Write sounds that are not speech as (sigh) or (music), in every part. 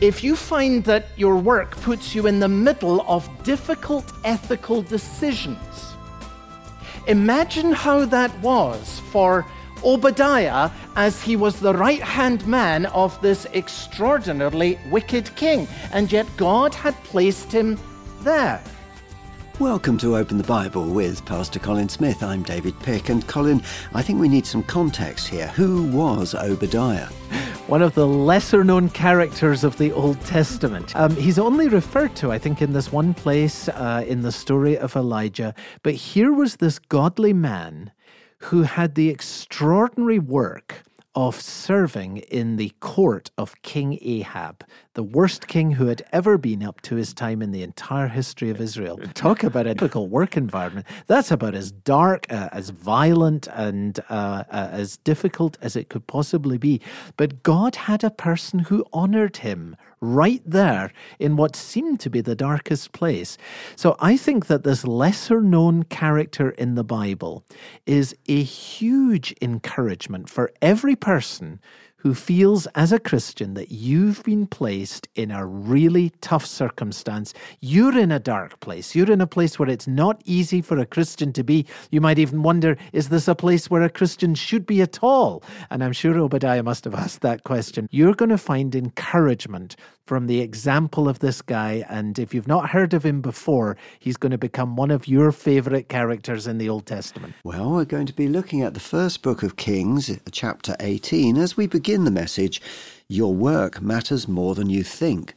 if you find that your work puts you in the middle of difficult ethical decisions, imagine how that was for Obadiah as he was the right hand man of this extraordinarily wicked king, and yet God had placed him there. Welcome to Open the Bible with Pastor Colin Smith. I'm David Pick, and Colin, I think we need some context here. Who was Obadiah? one of the lesser known characters of the Old Testament. Um, he's only referred to, I think, in this one place uh, in the story of Elijah. But here was this godly man who had the extraordinary work of serving in the court of King Ahab, the worst king who had ever been up to his time in the entire history of Israel. (laughs) Talk about a difficult work environment. That's about as dark, uh, as violent, and uh, uh, as difficult as it could possibly be. But God had a person who honored him right there in what seemed to be the darkest place. So I think that this lesser known character in the Bible is a huge encouragement for every person who feels as a Christian that you've been placed in a really tough circumstance. You're in a dark place. You're in a place where it's not easy for a Christian to be. You might even wonder, is this a place where a Christian should be at all? And I'm sure Obadiah must have asked that question. You're going to find encouragement from the example of this guy. And if you've not heard of him before, he's going to become one of your favorite characters in the Old Testament. Well, we're going to be looking at the first book of Kings, chapter 18, as we begin the message Your work matters more than you think.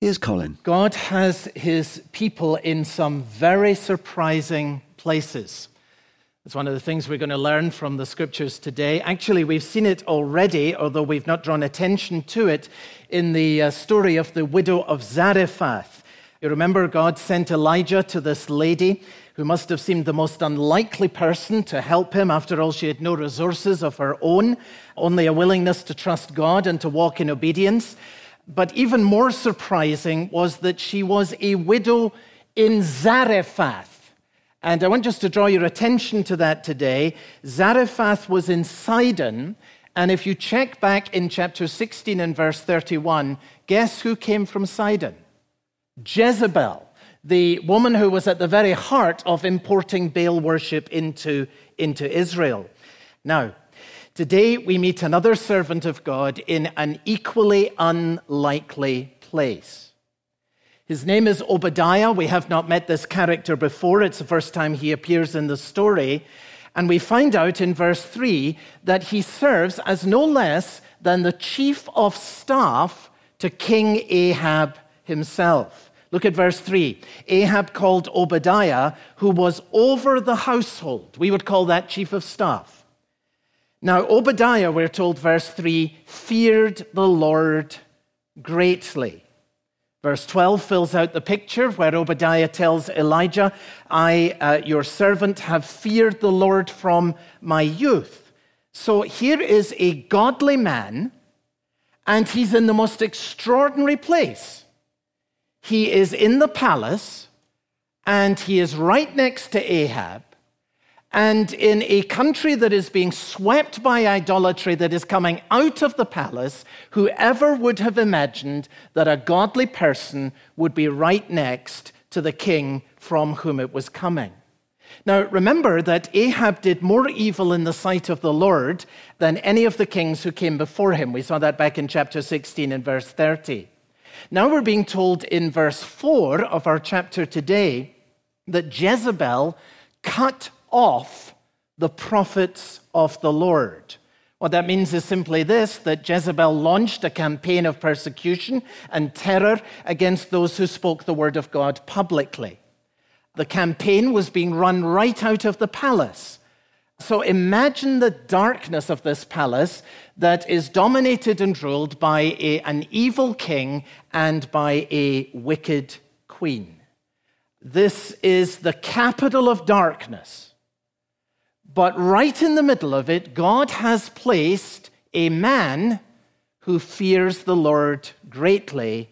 Here's Colin. God has his people in some very surprising places. It's one of the things we're going to learn from the scriptures today. Actually, we've seen it already, although we've not drawn attention to it, in the uh, story of the widow of Zarephath. You remember God sent Elijah to this lady who must have seemed the most unlikely person to help him. After all, she had no resources of her own, only a willingness to trust God and to walk in obedience. But even more surprising was that she was a widow in Zarephath. And I want just to draw your attention to that today. Zarephath was in Sidon. And if you check back in chapter 16 and verse 31, guess who came from Sidon? Jezebel, the woman who was at the very heart of importing Baal worship into, into Israel. Now, today we meet another servant of God in an equally unlikely place. His name is Obadiah. We have not met this character before. It's the first time he appears in the story. And we find out in verse 3 that he serves as no less than the chief of staff to King Ahab himself. Look at verse 3. Ahab called Obadiah, who was over the household. We would call that chief of staff. Now, Obadiah, we're told, verse 3, feared the Lord greatly. Verse 12 fills out the picture where Obadiah tells Elijah, I, uh, your servant, have feared the Lord from my youth. So here is a godly man, and he's in the most extraordinary place. He is in the palace, and he is right next to Ahab. And in a country that is being swept by idolatry that is coming out of the palace, whoever would have imagined that a godly person would be right next to the king from whom it was coming? Now, remember that Ahab did more evil in the sight of the Lord than any of the kings who came before him. We saw that back in chapter 16 and verse 30. Now we're being told in verse 4 of our chapter today that Jezebel cut off the prophets of the Lord. What that means is simply this that Jezebel launched a campaign of persecution and terror against those who spoke the word of God publicly. The campaign was being run right out of the palace. So imagine the darkness of this palace that is dominated and ruled by a, an evil king and by a wicked queen. This is the capital of darkness. But right in the middle of it, God has placed a man who fears the Lord greatly,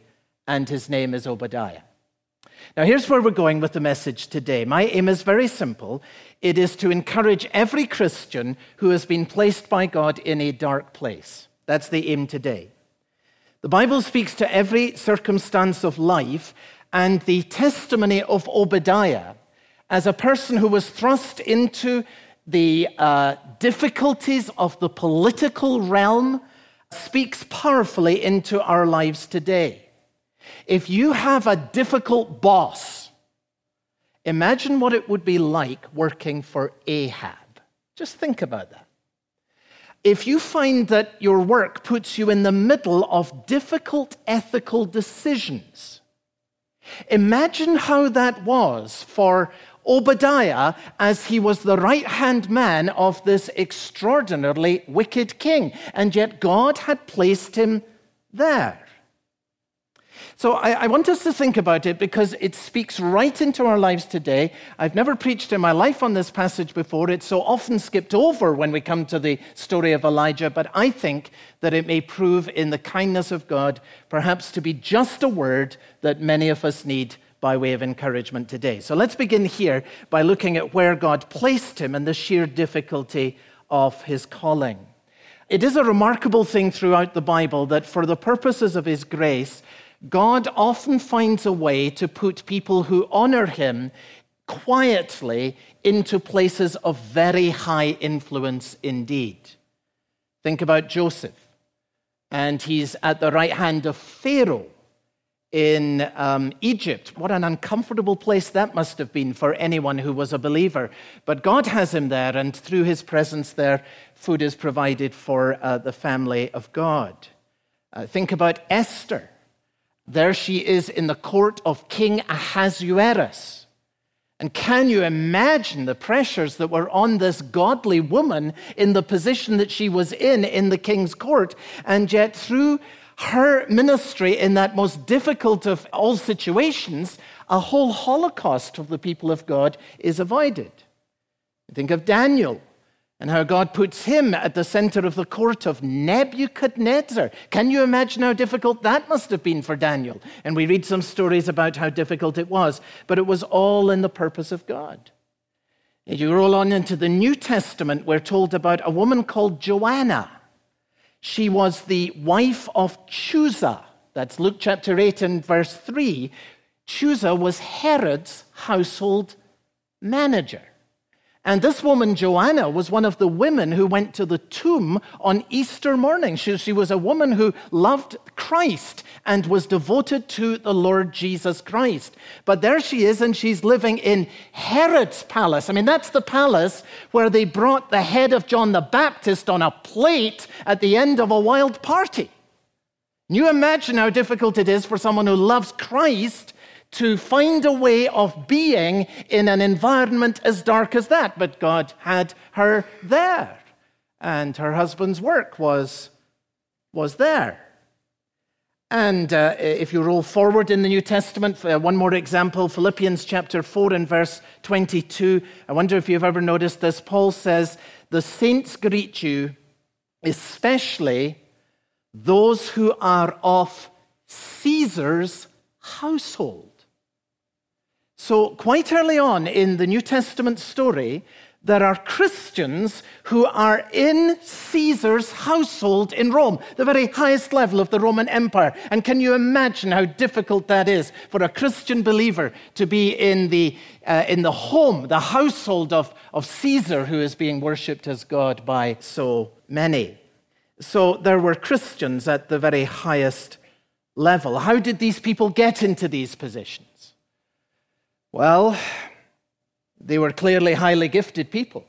and his name is Obadiah. Now, here's where we're going with the message today. My aim is very simple it is to encourage every Christian who has been placed by God in a dark place. That's the aim today. The Bible speaks to every circumstance of life, and the testimony of Obadiah as a person who was thrust into the uh, difficulties of the political realm speaks powerfully into our lives today. If you have a difficult boss, imagine what it would be like working for Ahab. Just think about that. If you find that your work puts you in the middle of difficult ethical decisions, imagine how that was for Obadiah as he was the right hand man of this extraordinarily wicked king. And yet God had placed him there. So I, I, want us to think about it because it speaks right into our lives today. I've never preached in my life on this passage before. It's so often skipped over when we come to the story of Elijah, but I think that it may prove in the kindness of God perhaps to be just a word that many of us need by way of encouragement today. So let's begin here by looking at where God placed him and the sheer difficulty of his calling. It is a remarkable thing throughout the Bible that for the purposes of his grace, God often finds a way to put people who honor him quietly into places of very high influence indeed. Think about Joseph, and he's at the right hand of Pharaoh in um, Egypt. What an uncomfortable place that must have been for anyone who was a believer. But God has him there, and through his presence there, food is provided for uh, the family of God. Uh, think about Esther. There she is in the court of King Ahasuerus. And can you imagine the pressures that were on this godly woman in the position that she was in in the king's court? And yet, through her ministry in that most difficult of all situations, a whole holocaust of the people of God is avoided. Think of Daniel and how God puts him at the center of the court of Nebuchadnezzar. Can you imagine how difficult that must have been for Daniel? And we read some stories about how difficult it was, but it was all in the purpose of God. You roll on into the New Testament, we're told about a woman called Joanna she was the wife of Chuza. That's Luke chapter 8 and verse 3. Chuza was Herod's household manager. And this woman, Joanna, was one of the women who went to the tomb on Easter morning. She, she, was a woman who loved Christ and was devoted to the Lord Jesus Christ. But there she is, and she's living in Herod's palace. I mean, that's the palace where they brought the head of John the Baptist on a plate at the end of a wild party. Can you imagine how difficult it is for someone who loves Christ to find a way of being in an environment as dark as that. But God had her there, and her husband's work was, was there. And uh, if you roll forward in the New Testament, uh, one more example Philippians chapter 4 and verse 22. I wonder if you've ever noticed this. Paul says, The saints greet you, especially those who are of Caesar's household. So, quite early on in the New Testament story, there are Christians who are in Caesar's household in Rome, the very highest level of the Roman Empire. And can you imagine how difficult that is for a Christian believer to be in the, uh, in the home, the household of, of Caesar, who is being worshipped as God by so many? So there were Christians at the very highest level. How did these people get into these positions? Well, they were clearly highly gifted people.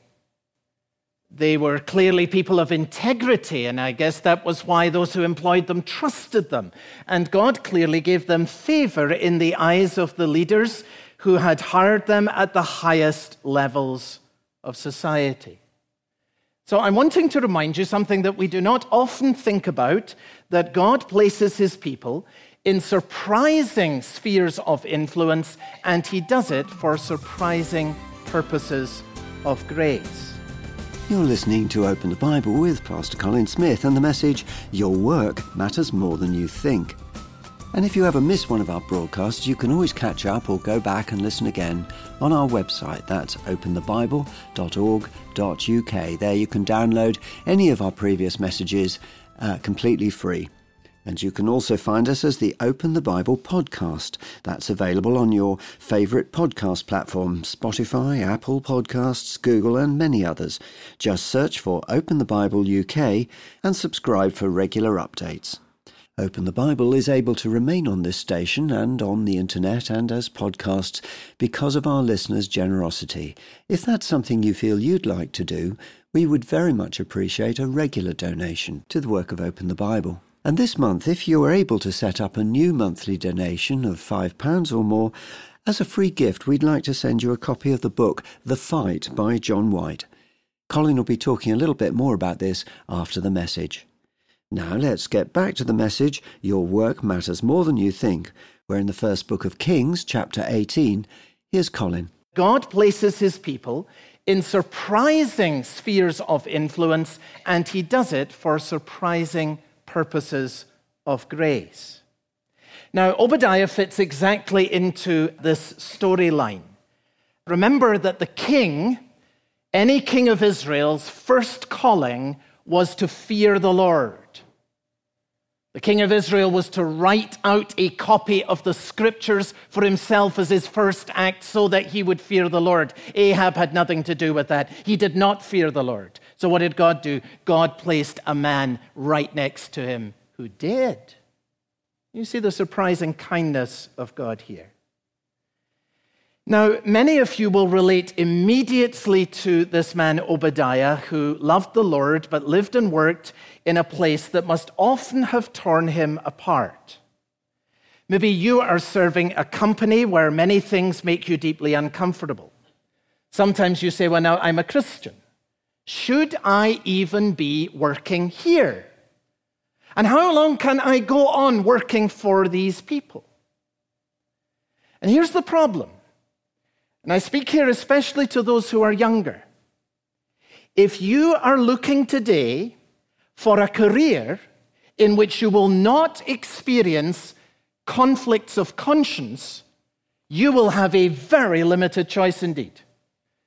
They were clearly people of integrity, and I guess that was why those who employed them trusted them. And God clearly gave them favor in the eyes of the leaders who had hired them at the highest levels of society. So I'm wanting to remind you something that we do not often think about that God places his people in surprising spheres of influence, and he does it for surprising purposes of grace. You're listening to Open the Bible with Pastor Colin Smith and the message, Your Work Matters More Than You Think. And if you ever miss one of our broadcasts, you can always catch up or go back and listen again on our website. That's openthebible.org.uk. There you can download any of our previous messages uh, completely free. And you can also find us as the Open the Bible podcast. That's available on your favourite podcast platform Spotify, Apple Podcasts, Google, and many others. Just search for Open the Bible UK and subscribe for regular updates. Open the Bible is able to remain on this station and on the internet and as podcasts because of our listeners' generosity. If that's something you feel you'd like to do, we would very much appreciate a regular donation to the work of Open the Bible. And this month, if you are able to set up a new monthly donation of £5 or more, as a free gift, we'd like to send you a copy of the book The Fight by John White. Colin will be talking a little bit more about this after the message. Now let's get back to the message Your Work Matters More Than You Think, where in the first book of Kings, chapter 18, here's Colin. God places his people in surprising spheres of influence, and he does it for surprising purposes of grace. Now, Obadiah fits exactly into this storyline. Remember that the king, any king of Israel's first calling was to fear the Lord. The king of Israel was to write out a copy of the scriptures for himself as his first act so that he would fear the Lord. Ahab had nothing to do with that. He did not fear the Lord. So, what did God do? God placed a man right next to him who did. You see the surprising kindness of God here. Now, many of you will relate immediately to this man Obadiah, who loved the Lord but lived and worked in a place that must often have torn him apart. Maybe you are serving a company where many things make you deeply uncomfortable. Sometimes you say, Well, now I'm a Christian. Should I even be working here? And how long can I go on working for these people? And here's the problem. And I speak here especially to those who are younger. If you are looking today for a career in which you will not experience conflicts of conscience, you will have a very limited choice indeed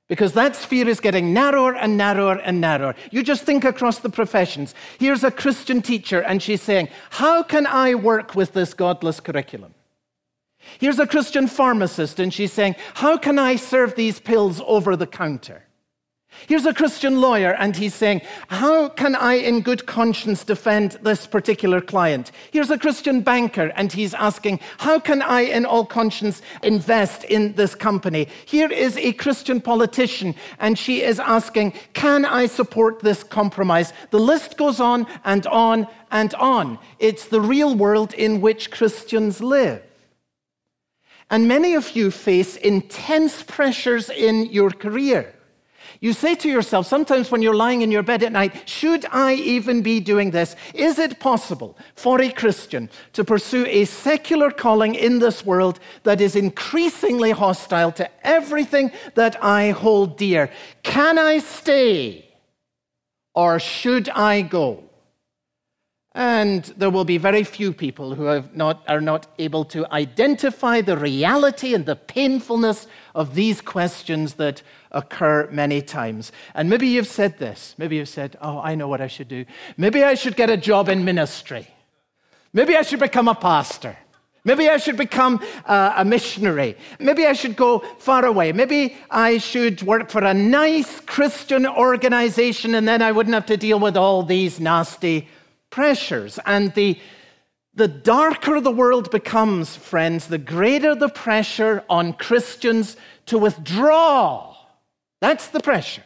because that sphere is getting narrower and narrower and narrower. You just think across the professions. Here's a Christian teacher, and she's saying, How can I work with this godless curriculum? Here's a Christian pharmacist, and she's saying, How can I serve these pills over the counter? Here's a Christian lawyer, and he's saying, How can I, in good conscience, defend this particular client? Here's a Christian banker, and he's asking, How can I, in all conscience, invest in this company? Here is a Christian politician, and she is asking, Can I support this compromise? The list goes on and on and on. It's the real world in which Christians live. And many of you face intense pressures in your career. You say to yourself, sometimes when you're lying in your bed at night, should I even be doing this? Is it possible for a Christian to pursue a secular calling in this world that is increasingly hostile to everything that I hold dear? Can I stay or should I go? And there will be very few people who not, are not able to identify the reality and the painfulness of these questions that occur many times. And maybe you've said this. Maybe you've said, Oh, I know what I should do. Maybe I should get a job in ministry. Maybe I should become a pastor. Maybe I should become a missionary. Maybe I should go far away. Maybe I should work for a nice Christian organization and then I wouldn't have to deal with all these nasty pressures. And the, the darker the world becomes, friends, the greater the pressure on Christians to withdraw that's the pressure.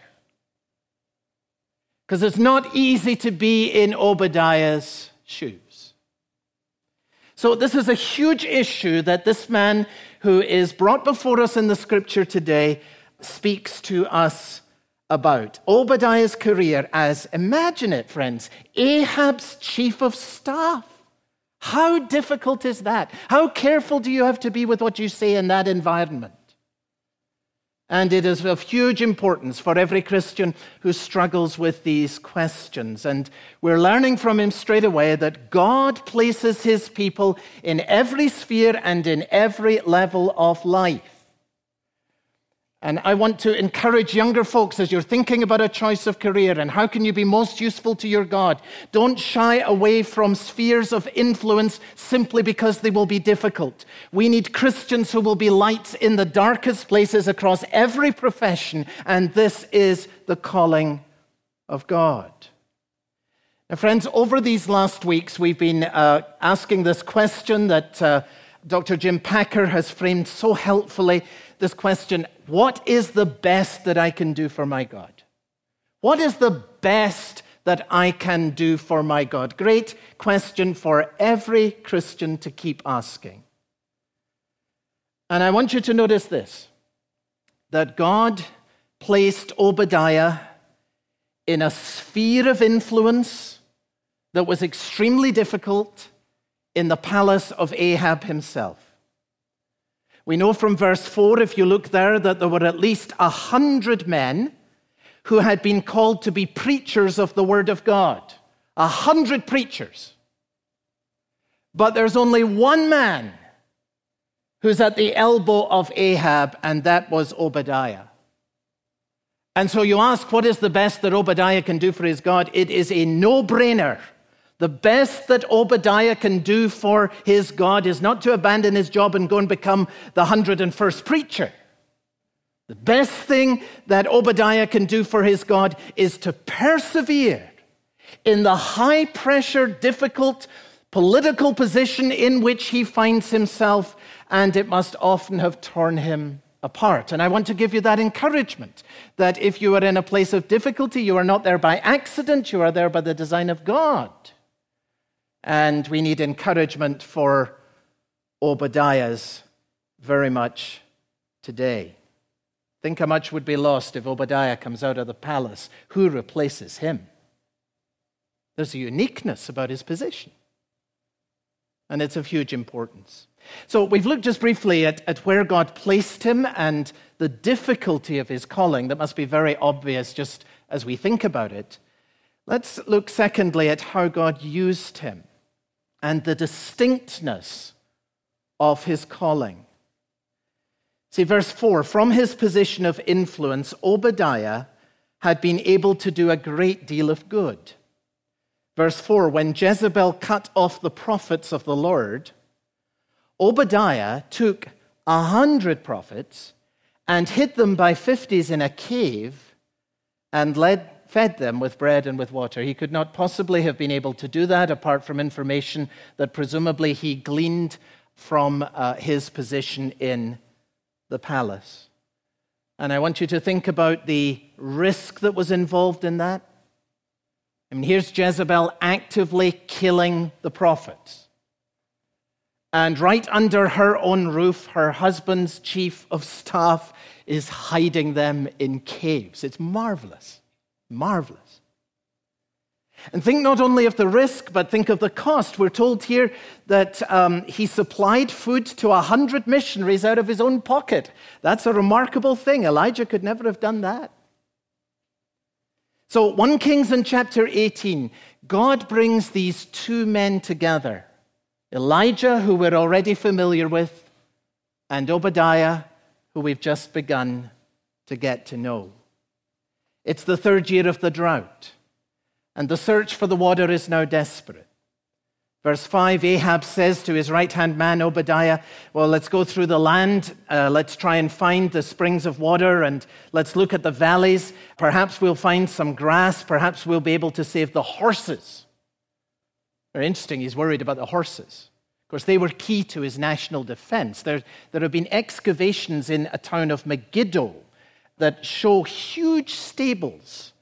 Because it's not easy to be in Obadiah's shoes. So, this is a huge issue that this man who is brought before us in the scripture today speaks to us about. Obadiah's career as, imagine it, friends, Ahab's chief of staff. How difficult is that? How careful do you have to be with what you say in that environment? And it is of huge importance for every Christian who struggles with these questions. And we're learning from him straight away that God places his people in every sphere and in every level of life. And I want to encourage younger folks as you're thinking about a choice of career and how can you be most useful to your God. Don't shy away from spheres of influence simply because they will be difficult. We need Christians who will be lights in the darkest places across every profession, and this is the calling of God. Now, friends, over these last weeks, we've been uh, asking this question that uh, Dr. Jim Packer has framed so helpfully this question what is the best that I can do for my God? What is the best that I can do for my God? Great question for every Christian to keep asking. And I want you to notice this that God placed Obadiah in a sphere of influence that was extremely difficult in the palace of Ahab himself. We know from verse 4, if you look there, that there were at least a hundred men who had been called to be preachers of the word of God. A hundred preachers. But there's only one man who's at the elbow of Ahab, and that was Obadiah. And so you ask, what is the best that Obadiah can do for his God? It is a no brainer the best that Obadiah can do for his God is not to abandon his job and go and become the 101st preacher. The best thing that Obadiah can do for his God is to persevere in the high pressure, difficult political position in which he finds himself, and it must often have torn him apart. And I want to give you that encouragement that if you are in a place of difficulty, you are not there by accident, you are there by the design of God and we need encouragement for Obadiah's very much today. Think how much would be lost if Obadiah comes out of the palace. Who replaces him? There's a uniqueness about his position, and it's of huge importance. So, we've looked just briefly at, at where God placed him and the difficulty of his calling that must be very obvious just as we think about it. Let's look, secondly, at how God used him and the distinctness of his calling. See, verse 4 from his position of influence, Obadiah had been able to do a great deal of good. Verse 4 when Jezebel cut off the prophets of the Lord, Obadiah took a hundred prophets and hid them by fifties in a cave and led fed them with bread and with water. He could not possibly have been able to do that apart from information that presumably he gleaned from uh, his position in the palace. And I want you to think about the risk that was involved in that. I mean, here's Jezebel actively killing the prophets. And right under her own roof, her husband's chief of staff is hiding them in caves. It's marvelous. Marvelous. And think not only of the risk, but think of the cost. We're told here that um, he supplied food to a hundred missionaries out of his own pocket. That's a remarkable thing. Elijah could never have done that. So, 1 Kings in chapter 18, God brings these two men together Elijah, who we're already familiar with, and Obadiah, who we've just begun to get to know. It's the third year of the drought, and the search for the water is now desperate. Verse 5 Ahab says to his right hand man, Obadiah, Well, let's go through the land. Uh, let's try and find the springs of water and let's look at the valleys. Perhaps we'll find some grass. Perhaps we'll be able to save the horses. Very interesting. He's worried about the horses. Of course, they were key to his national defense. There, there have been excavations in a town of Megiddo that show huge stables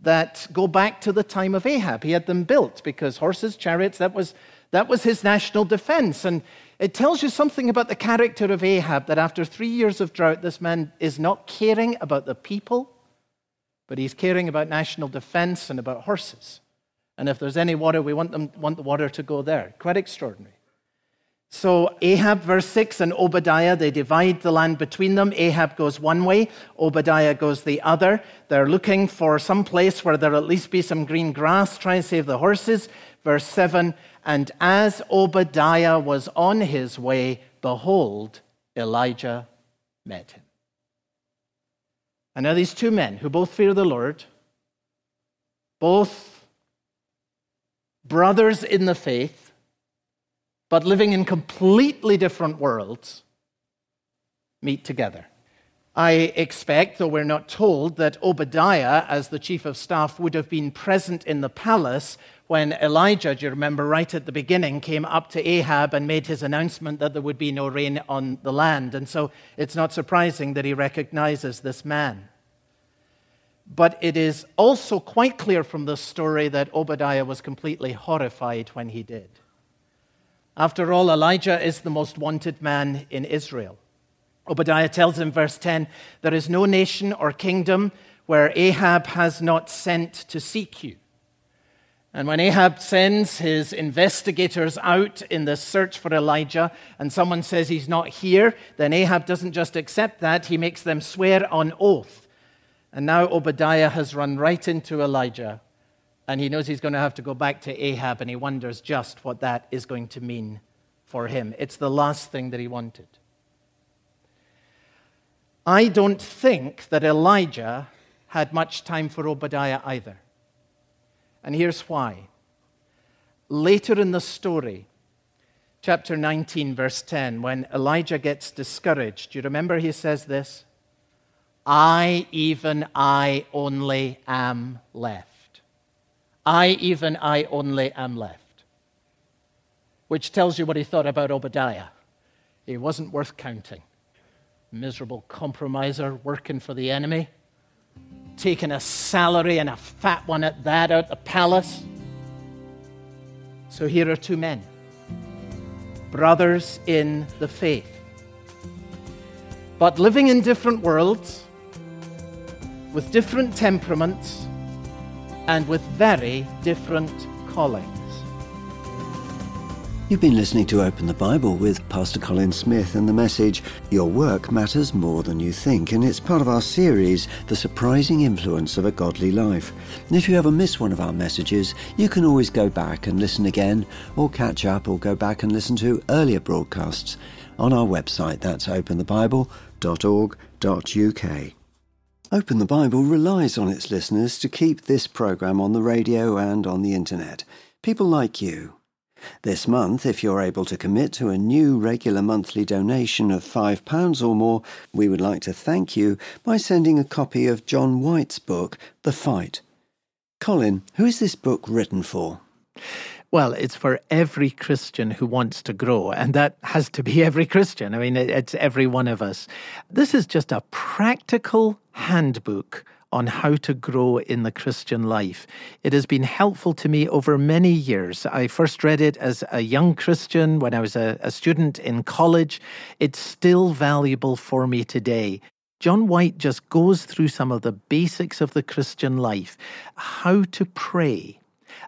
that go back to the time of Ahab. He had them built because horses, chariots, that was, that was his national defense. And it tells you something about the character of Ahab that after three years of drought, this man is not caring about the people, but he's caring about national defense and about horses. And if there's any water, we want, them, want the water to go there. Quite extraordinary. So Ahab, verse 6, and Obadiah, they divide the land between them. Ahab goes one way, Obadiah goes the other. They're looking for some place where there'll at least be some green grass, try and save the horses. Verse 7, and as Obadiah was on his way, behold, Elijah met him. And now these two men who both fear the Lord, both brothers in the faith, but living in completely different worlds, meet together. I expect, though we're not told, that Obadiah, as the chief of staff, would have been present in the palace when Elijah, do you remember, right at the beginning, came up to Ahab and made his announcement that there would be no rain on the land. And so it's not surprising that he recognizes this man. But it is also quite clear from this story that Obadiah was completely horrified when he did. After all, Elijah is the most wanted man in Israel. Obadiah tells in verse 10 There is no nation or kingdom where Ahab has not sent to seek you. And when Ahab sends his investigators out in the search for Elijah, and someone says he's not here, then Ahab doesn't just accept that, he makes them swear on oath. And now Obadiah has run right into Elijah, and he knows he's going to have to go back to Ahab, and he wonders just what that is going to mean for him. It's the last thing that he wanted. I don't think that Elijah had much time for Obadiah either. And here's why. Later in the story, chapter 19, verse 10, when Elijah gets discouraged, do you remember he says this? I, even I, only am left. I, even I, only am left. Which tells you what he thought about Obadiah. He wasn't worth counting miserable compromiser working for the enemy, taking a salary and a fat one at that out the palace. So here are two men, brothers in the faith, but living in different worlds, with different temperaments, and with very different callings. You've been listening to Open the Bible with Pastor Colin Smith and the message, Your Work Matters More Than You Think, and it's part of our series, The Surprising Influence of a Godly Life. And if you ever miss one of our messages, you can always go back and listen again, or catch up, or go back and listen to earlier broadcasts on our website. That's openthebible.org.uk. Open the Bible relies on its listeners to keep this program on the radio and on the internet. People like you this month, if you're able to commit to a new regular monthly donation of £5 or more, we would like to thank you by sending a copy of John White's book, The Fight. Colin, who is this book written for? Well, it's for every Christian who wants to grow, and that has to be (laughs) every Christian. I mean, it's every one of us. This is just a practical handbook on how to grow in the Christian life. It has been helpful to me over many years. I first read it as a young Christian when I was a, a student in college. It's still valuable for me today. John White just goes through some of the basics of the Christian life how to pray,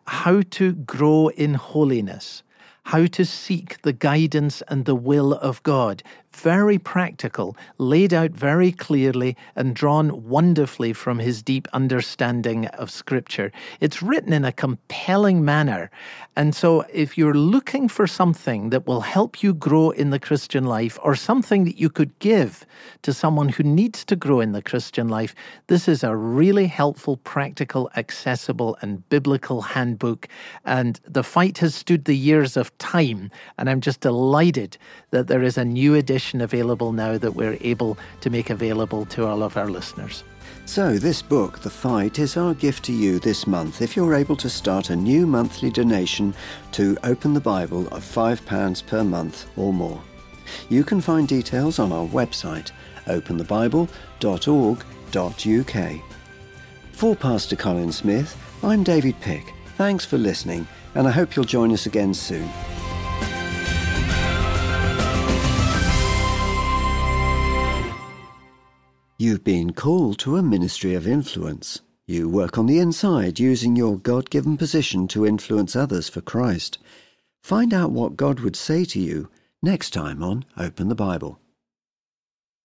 how to grow in holiness, how to seek the guidance and the will of God, very practical, laid out very clearly, and drawn wonderfully from his deep understanding of Scripture. It's written in a compelling manner. And so, if you're looking for something that will help you grow in the Christian life, or something that you could give to someone who needs to grow in the Christian life, this is a really helpful, practical, accessible, and biblical handbook. And the fight has stood the years of time. And I'm just delighted that there is a new edition available now that we're able to make available to all of our listeners. So, this book, The Fight, is our gift to you this month if you're able to start a new monthly donation to Open the Bible of £5 per month or more. You can find details on our website, openthebible.org.uk. For Pastor Colin Smith, I'm David Pick. Thanks for listening, and I hope you'll join us again soon. You've been called to a ministry of influence. You work on the inside using your God given position to influence others for Christ. Find out what God would say to you next time on Open the Bible.